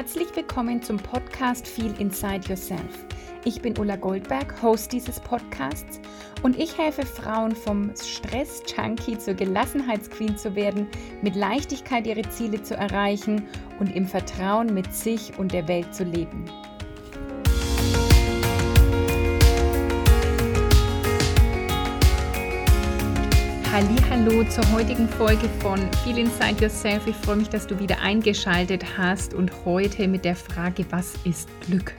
Herzlich willkommen zum Podcast Feel Inside Yourself. Ich bin Ulla Goldberg, Host dieses Podcasts und ich helfe Frauen vom Stress-Junkie zur Gelassenheitsqueen zu werden, mit Leichtigkeit ihre Ziele zu erreichen und im Vertrauen mit sich und der Welt zu leben. Hallo zur heutigen Folge von Feel Inside Yourself. Ich freue mich, dass du wieder eingeschaltet hast und heute mit der Frage, was ist Glück?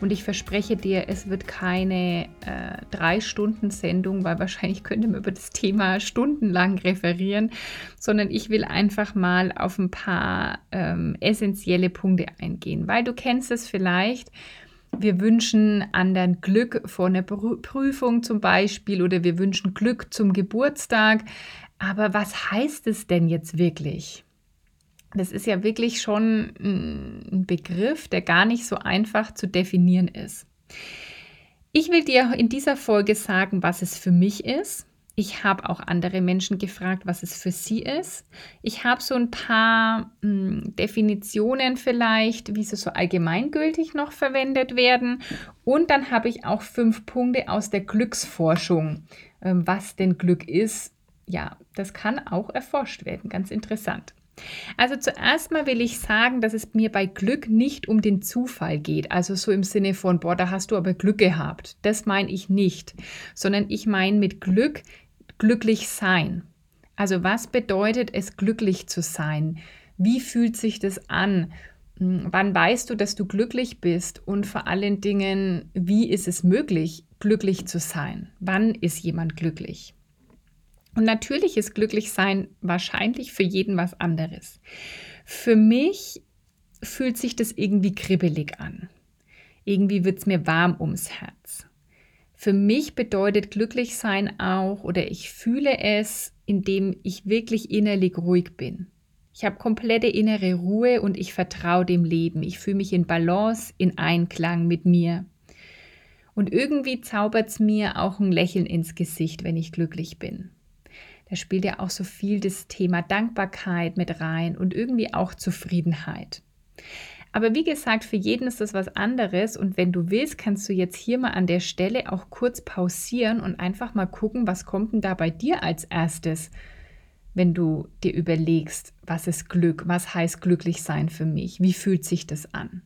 Und ich verspreche dir, es wird keine äh, drei Stunden Sendung, weil wahrscheinlich könnte man über das Thema stundenlang referieren, sondern ich will einfach mal auf ein paar ähm, essentielle Punkte eingehen, weil du kennst es vielleicht wir wünschen anderen Glück vor einer Prüfung zum Beispiel oder wir wünschen Glück zum Geburtstag. Aber was heißt es denn jetzt wirklich? Das ist ja wirklich schon ein Begriff, der gar nicht so einfach zu definieren ist. Ich will dir in dieser Folge sagen, was es für mich ist ich habe auch andere Menschen gefragt, was es für sie ist. Ich habe so ein paar hm, Definitionen vielleicht, wie sie so allgemeingültig noch verwendet werden. Und dann habe ich auch fünf Punkte aus der Glücksforschung, äh, was denn Glück ist. Ja, das kann auch erforscht werden. Ganz interessant. Also zuerst mal will ich sagen, dass es mir bei Glück nicht um den Zufall geht. Also so im Sinne von, boah, da hast du aber Glück gehabt. Das meine ich nicht, sondern ich meine mit Glück glücklich sein. Also was bedeutet es, glücklich zu sein? Wie fühlt sich das an? Hm, wann weißt du, dass du glücklich bist? Und vor allen Dingen, wie ist es möglich, glücklich zu sein? Wann ist jemand glücklich? Und natürlich ist glücklich sein wahrscheinlich für jeden was anderes. Für mich fühlt sich das irgendwie kribbelig an. Irgendwie wird es mir warm ums Herz. Für mich bedeutet glücklich sein auch oder ich fühle es, indem ich wirklich innerlich ruhig bin. Ich habe komplette innere Ruhe und ich vertraue dem Leben. Ich fühle mich in Balance, in Einklang mit mir. Und irgendwie zaubert es mir auch ein Lächeln ins Gesicht, wenn ich glücklich bin. Da spielt ja auch so viel das Thema Dankbarkeit mit rein und irgendwie auch Zufriedenheit. Aber wie gesagt, für jeden ist das was anderes. Und wenn du willst, kannst du jetzt hier mal an der Stelle auch kurz pausieren und einfach mal gucken, was kommt denn da bei dir als erstes, wenn du dir überlegst, was ist Glück, was heißt glücklich sein für mich, wie fühlt sich das an?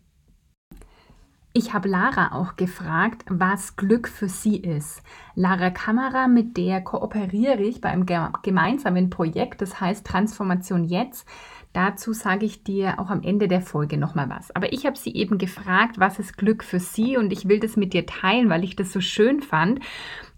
Ich habe Lara auch gefragt, was Glück für sie ist. Lara Kamera, mit der kooperiere ich bei einem gemeinsamen Projekt, das heißt Transformation Jetzt. Dazu sage ich dir auch am Ende der Folge nochmal was. Aber ich habe sie eben gefragt, was ist Glück für sie und ich will das mit dir teilen, weil ich das so schön fand.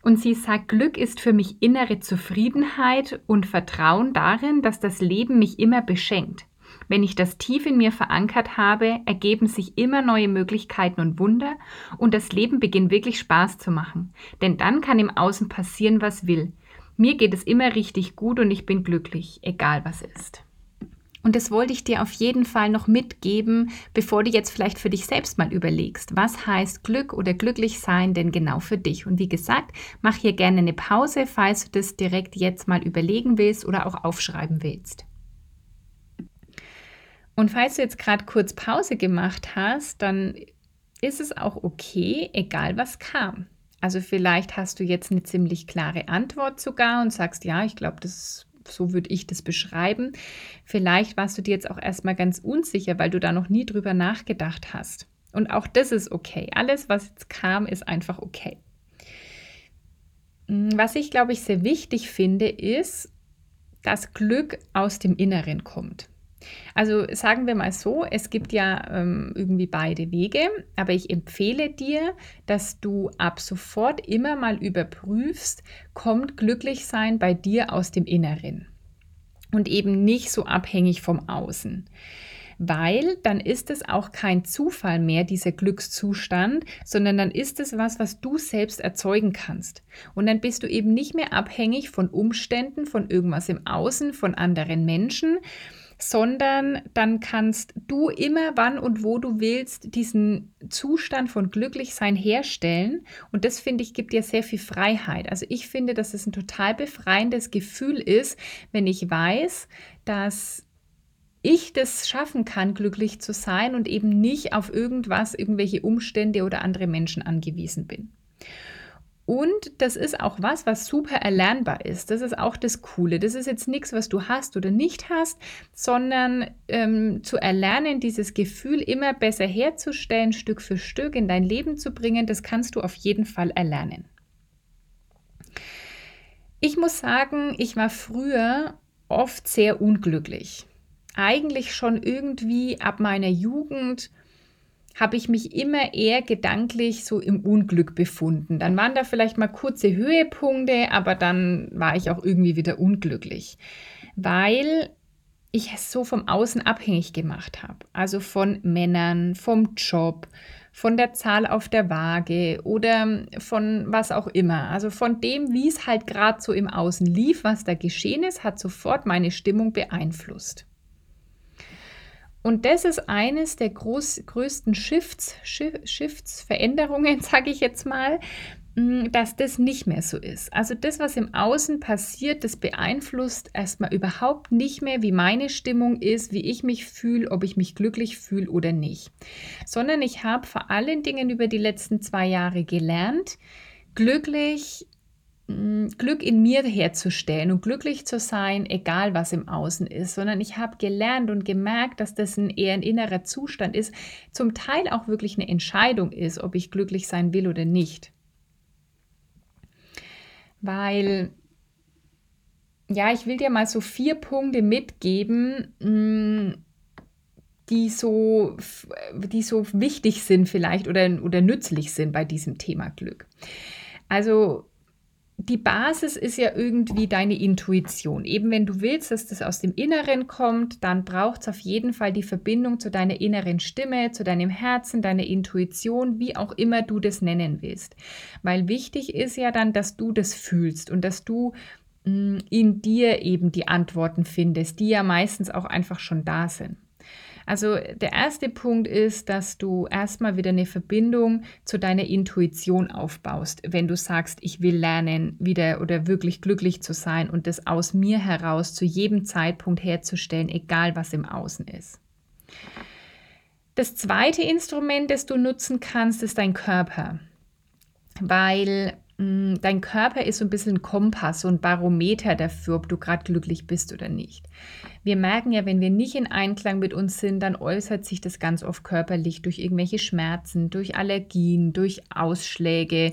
Und sie sagt, Glück ist für mich innere Zufriedenheit und Vertrauen darin, dass das Leben mich immer beschenkt. Wenn ich das tief in mir verankert habe, ergeben sich immer neue Möglichkeiten und Wunder und das Leben beginnt wirklich Spaß zu machen. Denn dann kann im Außen passieren, was will. Mir geht es immer richtig gut und ich bin glücklich, egal was ist. Und das wollte ich dir auf jeden Fall noch mitgeben, bevor du jetzt vielleicht für dich selbst mal überlegst, was heißt Glück oder glücklich sein denn genau für dich. Und wie gesagt, mach hier gerne eine Pause, falls du das direkt jetzt mal überlegen willst oder auch aufschreiben willst. Und falls du jetzt gerade kurz Pause gemacht hast, dann ist es auch okay, egal was kam. Also vielleicht hast du jetzt eine ziemlich klare Antwort sogar und sagst, ja, ich glaube, das so würde ich das beschreiben. Vielleicht warst du dir jetzt auch erstmal ganz unsicher, weil du da noch nie drüber nachgedacht hast. Und auch das ist okay. Alles, was jetzt kam, ist einfach okay. Hm, was ich, glaube ich, sehr wichtig finde, ist, dass Glück aus dem Inneren kommt. Also sagen wir mal so, es gibt ja ähm, irgendwie beide Wege, aber ich empfehle dir, dass du ab sofort immer mal überprüfst, kommt Glücklichsein bei dir aus dem Inneren und eben nicht so abhängig vom Außen weil dann ist es auch kein Zufall mehr, dieser Glückszustand, sondern dann ist es was, was du selbst erzeugen kannst. Und dann bist du eben nicht mehr abhängig von Umständen, von irgendwas im Außen, von anderen Menschen, sondern dann kannst du immer, wann und wo du willst, diesen Zustand von Glücklichsein herstellen. Und das finde ich, gibt dir sehr viel Freiheit. Also ich finde, dass es ein total befreiendes Gefühl ist, wenn ich weiß, dass ich das schaffen kann, glücklich zu sein und eben nicht auf irgendwas, irgendwelche Umstände oder andere Menschen angewiesen bin. Und das ist auch was, was super erlernbar ist. Das ist auch das Coole. Das ist jetzt nichts, was du hast oder nicht hast, sondern ähm, zu erlernen, dieses Gefühl immer besser herzustellen, Stück für Stück in dein Leben zu bringen, das kannst du auf jeden Fall erlernen. Ich muss sagen, ich war früher oft sehr unglücklich. Eigentlich schon irgendwie ab meiner Jugend habe ich mich immer eher gedanklich so im Unglück befunden. Dann waren da vielleicht mal kurze Höhepunkte, aber dann war ich auch irgendwie wieder unglücklich, weil ich es so vom Außen abhängig gemacht habe. Also von Männern, vom Job, von der Zahl auf der Waage oder von was auch immer. Also von dem, wie es halt gerade so im Außen lief, was da geschehen ist, hat sofort meine Stimmung beeinflusst. Und das ist eines der groß, größten Shifts, Shifts, Veränderungen, sage ich jetzt mal, mm, dass das nicht mehr so ist. Also das, was im Außen passiert, das beeinflusst erstmal überhaupt nicht mehr, wie meine Stimmung ist, wie ich mich fühle, ob ich mich glücklich fühle oder nicht. Sondern ich habe vor allen Dingen über die letzten zwei Jahre gelernt, glücklich Glück in mir herzustellen und glücklich zu sein, egal was im Außen ist, sondern ich habe gelernt und gemerkt, dass das ein, eher ein innerer Zustand ist, zum Teil auch wirklich eine Entscheidung ist, ob ich glücklich sein will oder nicht. Weil, ja, ich will dir mal so vier Punkte mitgeben, die so, die so wichtig sind vielleicht oder, oder nützlich sind bei diesem Thema Glück. Also die Basis ist ja irgendwie deine Intuition. Eben wenn du willst, dass das aus dem Inneren kommt, dann braucht es auf jeden Fall die Verbindung zu deiner inneren Stimme, zu deinem Herzen, deiner Intuition, wie auch immer du das nennen willst. Weil wichtig ist ja dann, dass du das fühlst und dass du mh, mm, in dir eben die Antworten findest, die ja meistens auch einfach schon da sind. Also der erste Punkt ist, dass du erstmal wieder eine Verbindung zu deiner Intuition aufbaust, wenn du sagst, ich will lernen, wieder oder wirklich glücklich zu sein und das aus mir heraus zu jedem Zeitpunkt herzustellen, egal was im Außen ist. Das zweite Instrument, das du nutzen kannst, ist dein Körper, weil dein Körper ist so ein bisschen ein Kompass, so Barometer dafür, ob du gerade glücklich bist oder nicht. Wir merken ja, wenn wir nicht in Einklang mit uns sind, dann äußert sich das ganz oft körperlich durch irgendwelche Schmerzen, durch Allergien, durch Ausschläge,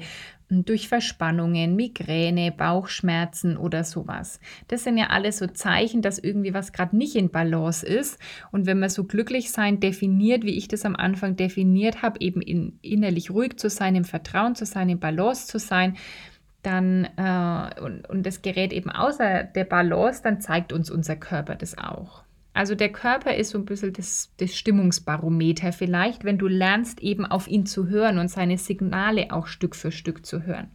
durch Verspannungen, Migräne, Bauchschmerzen oder sowas. Das sind ja alles so Zeichen, dass irgendwie was gerade nicht in Balance ist. Und wenn man so glücklich sein definiert, wie ich das am Anfang definiert habe, eben in, innerlich ruhig zu sein, im Vertrauen zu sein, im Balance zu sein, dann äh, und, und das gerät eben außer der Balance, dann zeigt uns unser Körper das auch. Also der Körper ist so ein bisschen das, das Stimmungsbarometer vielleicht, wenn du lernst eben auf ihn zu hören und seine Signale auch Stück für Stück zu hören.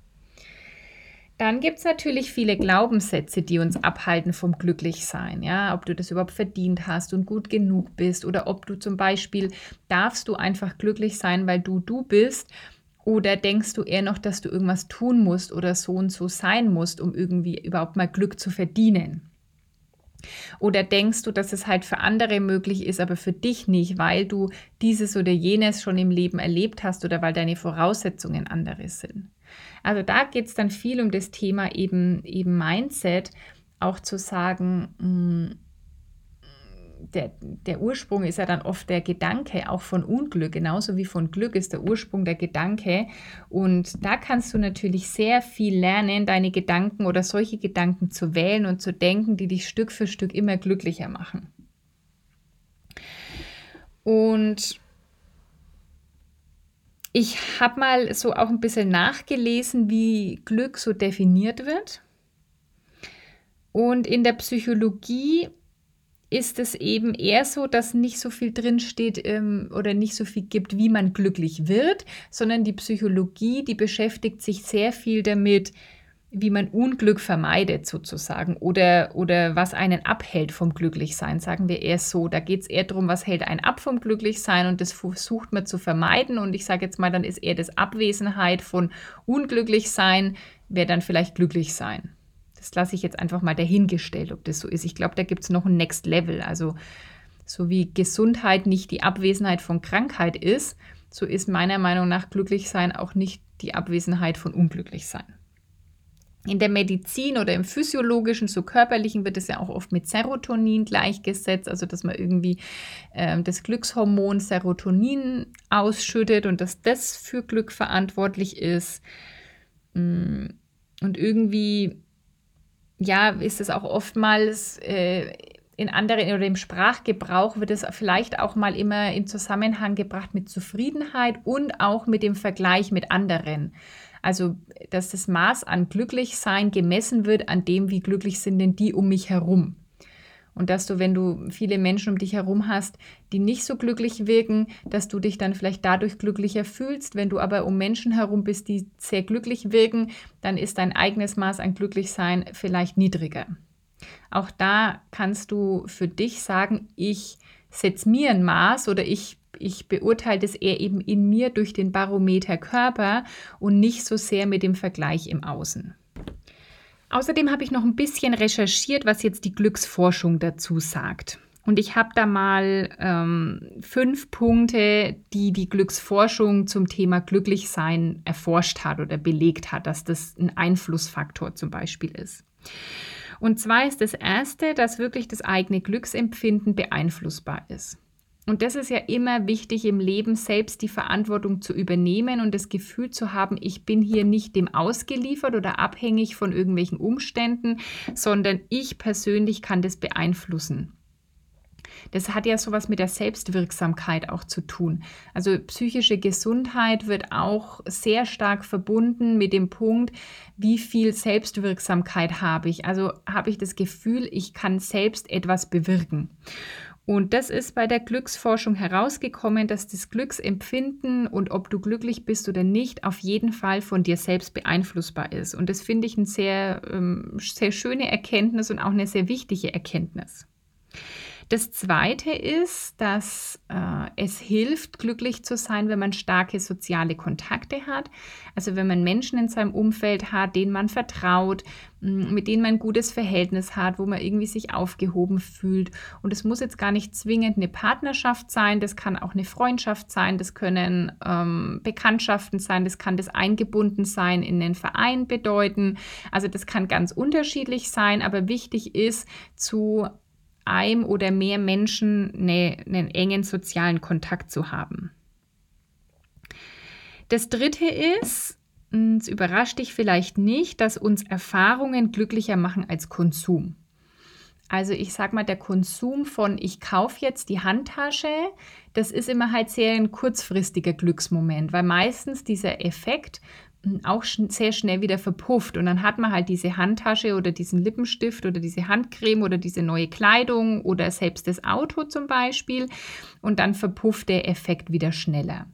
Dann gibt es natürlich viele Glaubenssätze, die uns abhalten vom Glücklichsein. Ja, ob du das überhaupt verdient hast und gut genug bist oder ob du zum Beispiel darfst du einfach glücklich sein, weil du du bist oder denkst du eher noch, dass du irgendwas tun musst oder so und so sein musst, um irgendwie überhaupt mal Glück zu verdienen? Oder denkst du, dass es halt für andere möglich ist, aber für dich nicht, weil du dieses oder jenes schon im Leben erlebt hast oder weil deine Voraussetzungen andere sind? Also da geht es dann viel um das Thema eben, eben Mindset, auch zu sagen, hm, der, der Ursprung ist ja dann oft der Gedanke auch von Unglück, genauso wie von Glück ist der Ursprung der Gedanke. Und da kannst du natürlich sehr viel lernen, deine Gedanken oder solche Gedanken zu wählen und zu denken, die dich Stück für Stück immer glücklicher machen. Und ich habe mal so auch ein bisschen nachgelesen, wie Glück so definiert wird. Und in der Psychologie ist es eben eher so, dass nicht so viel drinsteht ähm, oder nicht so viel gibt, wie man glücklich wird, sondern die Psychologie, die beschäftigt sich sehr viel damit, wie man Unglück vermeidet sozusagen oder, oder was einen abhält vom Glücklichsein, sagen wir eher so. Da geht es eher darum, was hält einen ab vom Glücklichsein und das versucht man zu vermeiden und ich sage jetzt mal, dann ist eher das Abwesenheit von Unglücklichsein, wäre dann vielleicht glücklich sein. Das lasse ich jetzt einfach mal dahingestellt, ob das so ist. Ich glaube, da gibt es noch ein Next Level. Also So wie Gesundheit nicht die Abwesenheit von Krankheit ist, so ist meiner Meinung nach Glücklichsein auch nicht die Abwesenheit von Unglücklichsein. In der Medizin oder im physiologischen, so körperlichen, wird es ja auch oft mit Serotonin gleichgesetzt, also dass man irgendwie äh, das Glückshormon Serotonin ausschüttet und dass das für Glück verantwortlich ist. Mm, und irgendwie, ja, ist es auch oftmals äh, in anderen oder im Sprachgebrauch wird es vielleicht auch mal immer in Zusammenhang gebracht mit Zufriedenheit und auch mit dem Vergleich mit anderen. Also, dass das Maß an Glücklichsein gemessen wird an dem, wie glücklich sind denn die um mich herum. Und dass du, wenn du viele Menschen um dich herum hast, die nicht so glücklich wirken, dass du dich dann vielleicht dadurch glücklicher fühlst. Wenn du aber um Menschen herum bist, die sehr glücklich wirken, dann ist dein eigenes Maß an Glücklichsein vielleicht niedriger. Auch da kannst du für dich sagen, ich setze mir ein Maß oder ich ich beurteile das eher eben in mir durch den Barometer Körper und nicht so sehr mit dem Vergleich im Außen. Außerdem habe ich noch ein bisschen recherchiert, was jetzt die Glücksforschung dazu sagt. Und ich habe da mal ähm, fünf Punkte, die die Glücksforschung zum Thema Glücklichsein erforscht hat oder belegt hat, dass das ein Einflussfaktor zum Beispiel ist. Und zwar ist das Erste, dass wirklich das eigene Glücksempfinden beeinflussbar ist. Und das ist ja immer wichtig im Leben, selbst die Verantwortung zu übernehmen und das Gefühl zu haben, ich bin hier nicht dem ausgeliefert oder abhängig von irgendwelchen Umständen, sondern ich persönlich kann das beeinflussen. Das hat ja sowas mit der Selbstwirksamkeit auch zu tun. Also psychische Gesundheit wird auch sehr stark verbunden mit dem Punkt, wie viel Selbstwirksamkeit habe ich. Also habe ich das Gefühl, ich kann selbst etwas bewirken. Und das ist bei der Glücksforschung herausgekommen, dass das Glücksempfinden und ob du glücklich bist oder nicht, auf jeden Fall von dir selbst beeinflussbar ist. Und das finde ich eine sehr, ähm, sehr schöne Erkenntnis und auch eine sehr wichtige Erkenntnis. Das Zweite ist, dass äh, es hilft, glücklich zu sein, wenn man starke soziale Kontakte hat. Also wenn man Menschen in seinem Umfeld hat, denen man vertraut, mit denen man ein gutes Verhältnis hat, wo man irgendwie sich aufgehoben fühlt. Und es muss jetzt gar nicht zwingend eine Partnerschaft sein, das kann auch eine Freundschaft sein, das können ähm, Bekanntschaften sein, das kann das eingebunden sein in den Verein bedeuten. Also das kann ganz unterschiedlich sein, aber wichtig ist zu einem oder mehr Menschen eine, einen engen sozialen Kontakt zu haben. Das dritte ist, es überrascht dich vielleicht nicht, dass uns Erfahrungen glücklicher machen als Konsum. Also ich sage mal, der Konsum von ich kaufe jetzt die Handtasche, das ist immer halt sehr ein kurzfristiger Glücksmoment, weil meistens dieser Effekt auch sehr schnell wieder verpufft. Und dann hat man halt diese Handtasche oder diesen Lippenstift oder diese Handcreme oder diese neue Kleidung oder selbst das Auto zum Beispiel. Und dann verpufft der Effekt wieder schneller.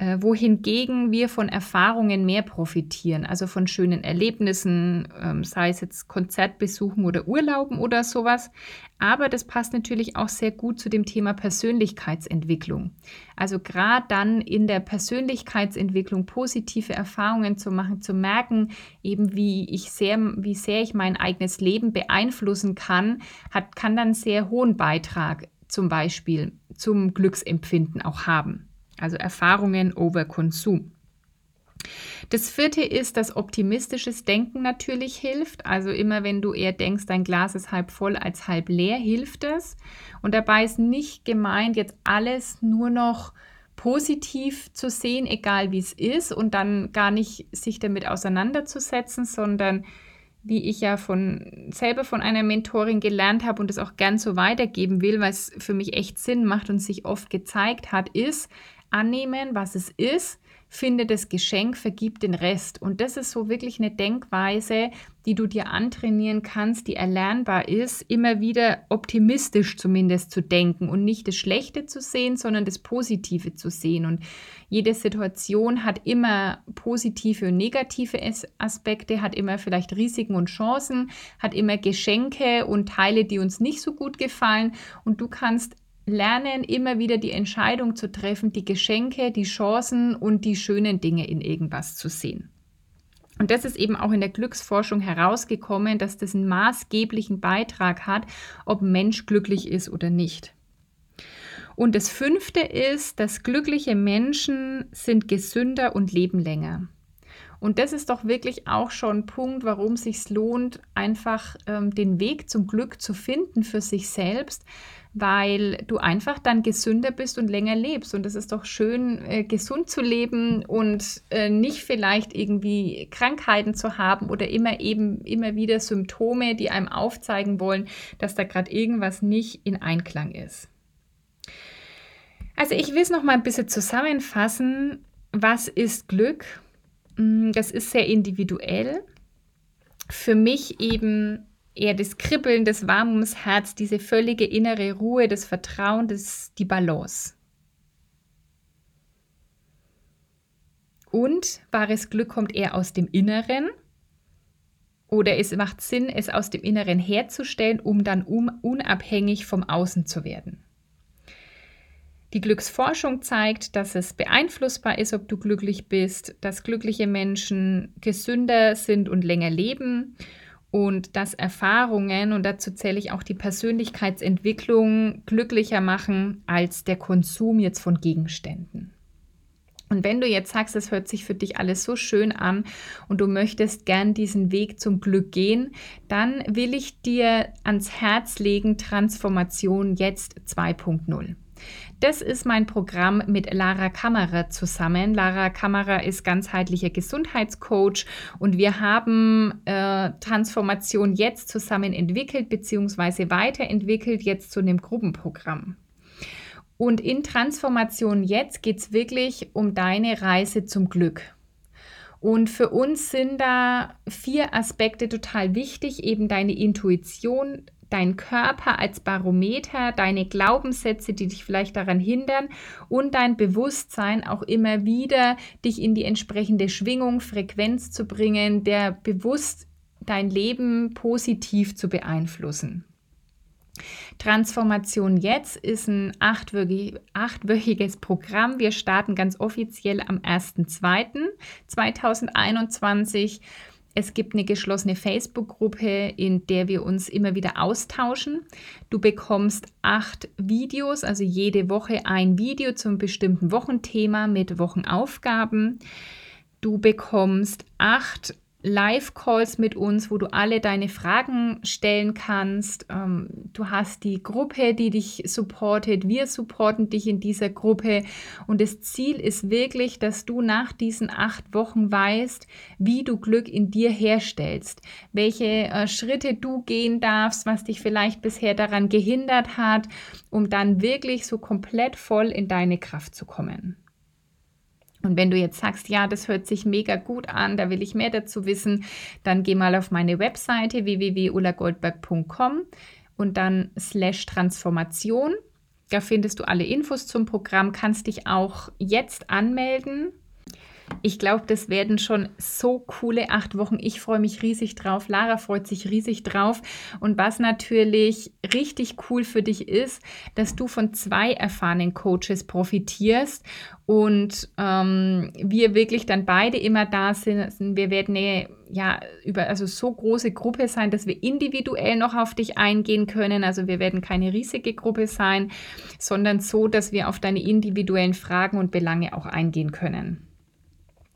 Äh, wohingegen wir von Erfahrungen mehr profitieren, also von schönen Erlebnissen, ähm, sei es jetzt Konzertbesuchen oder Urlauben oder sowas. Aber das passt natürlich auch sehr gut zu dem Thema Persönlichkeitsentwicklung. Also gerade dann in der Persönlichkeitsentwicklung positive Erfahrungen zu machen, zu merken, eben wie ich sehr, wie sehr ich mein eigenes Leben beeinflussen kann, hat, kann dann sehr hohen Beitrag zum Beispiel zum Glücksempfinden auch haben. Also Erfahrungen over Konsum. Das vierte ist, dass optimistisches Denken natürlich hilft. Also immer wenn du eher denkst, dein Glas ist halb voll als halb leer, hilft es. Und dabei ist nicht gemeint, jetzt alles nur noch positiv zu sehen, egal wie es ist, und dann gar nicht sich damit auseinanderzusetzen, sondern wie ich ja von selber von einer Mentorin gelernt habe und es auch gern so weitergeben will, weil es für mich echt Sinn macht und sich oft gezeigt hat, ist, annehmen, was es ist, finde das Geschenk, vergib den Rest. Und das ist so wirklich eine Denkweise, die du dir antrainieren kannst, die erlernbar ist, immer wieder optimistisch zumindest zu denken und nicht das Schlechte zu sehen, sondern das Positive zu sehen. Und jede Situation hat immer positive und negative Aspekte, hat immer vielleicht Risiken und Chancen, hat immer Geschenke und Teile, die uns nicht so gut gefallen. Und du kannst lernen, immer wieder die Entscheidung zu treffen, die Geschenke, die Chancen und die schönen Dinge in irgendwas zu sehen. Und das ist eben auch in der Glücksforschung herausgekommen, dass das einen maßgeblichen Beitrag hat, ob ein Mensch glücklich ist oder nicht. Und das fünfte ist, dass glückliche Menschen sind gesünder und leben länger. Und das ist doch wirklich auch schon ein Punkt, warum es sich lohnt, einfach ähm, den Weg zum Glück zu finden für sich selbst, weil du einfach dann gesünder bist und länger lebst. Und es ist doch schön, äh, gesund zu leben und äh, nicht vielleicht irgendwie Krankheiten zu haben oder immer eben immer wieder Symptome, die einem aufzeigen wollen, dass da gerade irgendwas nicht in Einklang ist. Also ich will es noch mal ein bisschen zusammenfassen. Was ist Glück? Mm, das ist sehr individuell. Für mich eben eher das Kribbeln, das Warm ums Herz, diese völlige innere Ruhe, das Vertrauen, das, die Balance. Und wahres Glück kommt eher aus dem Inneren oder es macht Sinn, es aus dem Inneren herzustellen, um dann unabhängig vom Außen zu werden. Die Glücksforschung zeigt, dass es beeinflussbar ist, ob du glücklich bist, dass glückliche Menschen gesünder sind und länger leben und dass Erfahrungen, und dazu zähle ich auch die Persönlichkeitsentwicklung, glücklicher machen als der Konsum jetzt von Gegenständen. Und wenn du jetzt sagst, es hört sich für dich alles so schön an und du möchtest gern diesen Weg zum Glück gehen, dann will ich dir ans Herz legen Transformation jetzt 2.0. Das ist mein Programm mit Lara Kammerer zusammen. Lara Kammerer ist ganzheitlicher Gesundheitscoach und wir haben äh, Transformation jetzt zusammen entwickelt bzw. weiterentwickelt jetzt zu einem Gruppenprogramm. Und in Transformation jetzt geht es wirklich um deine Reise zum Glück. Und für uns sind da vier Aspekte total wichtig, eben deine Intuition, dein Körper als Barometer, deine Glaubenssätze, die dich vielleicht daran hindern und dein Bewusstsein auch immer wieder dich in die entsprechende Schwingung, Frequenz zu bringen, der bewusst dein Leben positiv zu beeinflussen. Transformation jetzt ist ein achtwöchiges Programm. Wir starten ganz offiziell am 1.2.2021 es gibt eine geschlossene Facebook-Gruppe, in der wir uns immer wieder austauschen. Du bekommst acht Videos, also jede Woche ein Video zum bestimmten Wochenthema mit Wochenaufgaben. Du bekommst acht Live-Calls mit uns, wo du alle deine Fragen stellen kannst. Ähm, du hast die Gruppe, die dich supportet. Wir supporten dich in dieser Gruppe. Und das Ziel ist wirklich, dass du nach diesen acht Wochen weißt, wie du Glück in dir herstellst, welche äh, Schritte du gehen darfst, was dich vielleicht bisher daran gehindert hat, um dann wirklich so komplett voll in deine Kraft zu kommen. Und wenn du jetzt sagst, ja, das hört sich mega gut an, da will ich mehr dazu wissen, dann geh mal auf meine Webseite www.ulagoldberg.com und dann slash Transformation. Da findest du alle Infos zum Programm, kannst dich auch jetzt anmelden ich glaube, das werden schon so coole acht Wochen. Ich freue mich riesig drauf. Lara freut sich riesig drauf. Und was natürlich richtig cool für dich ist, dass du von zwei erfahrenen Coaches profitierst und ähm, wir wirklich dann beide immer da sind. Wir werden eine ja, über also so große Gruppe sein, dass wir individuell noch auf dich eingehen können. Also wir werden keine riesige Gruppe sein, sondern so, dass wir auf deine individuellen Fragen und Belange auch eingehen können.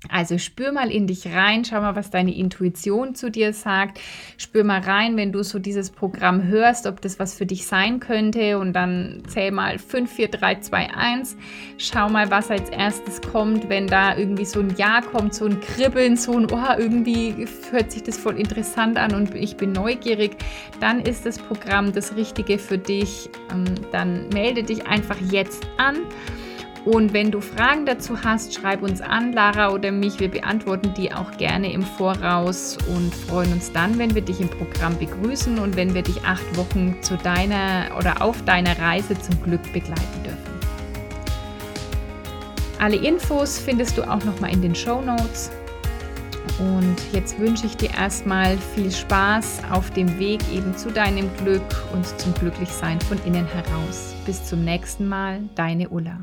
Also spür mal in dich rein, schau mal, was deine Intuition zu dir sagt. Spür mal rein, wenn du so dieses Programm hörst, ob das was für dich sein könnte. Und dann zähl mal 5, 4, 3, 2, 1. Schau mal, was als erstes kommt, wenn da irgendwie so ein Ja kommt, so ein Kribbeln, so ein, oh, irgendwie hört sich das voll interessant an und ich bin neugierig. Dann ist das Programm das Richtige für dich. Ähm, dann melde dich einfach jetzt an. Und wenn du Fragen dazu hast, schreib uns an, Lara oder mich. Wir beantworten die auch gerne im Voraus und freuen uns dann, wenn wir dich im Programm begrüßen und wenn wir dich acht Wochen zu deiner oder auf deiner Reise zum Glück begleiten dürfen. Alle Infos findest du auch nochmal in den Show Notes. Und jetzt wünsche ich dir erstmal viel Spaß auf dem Weg eben zu deinem Glück und zum Glücklichsein von innen heraus. Bis zum nächsten Mal, deine Ulla.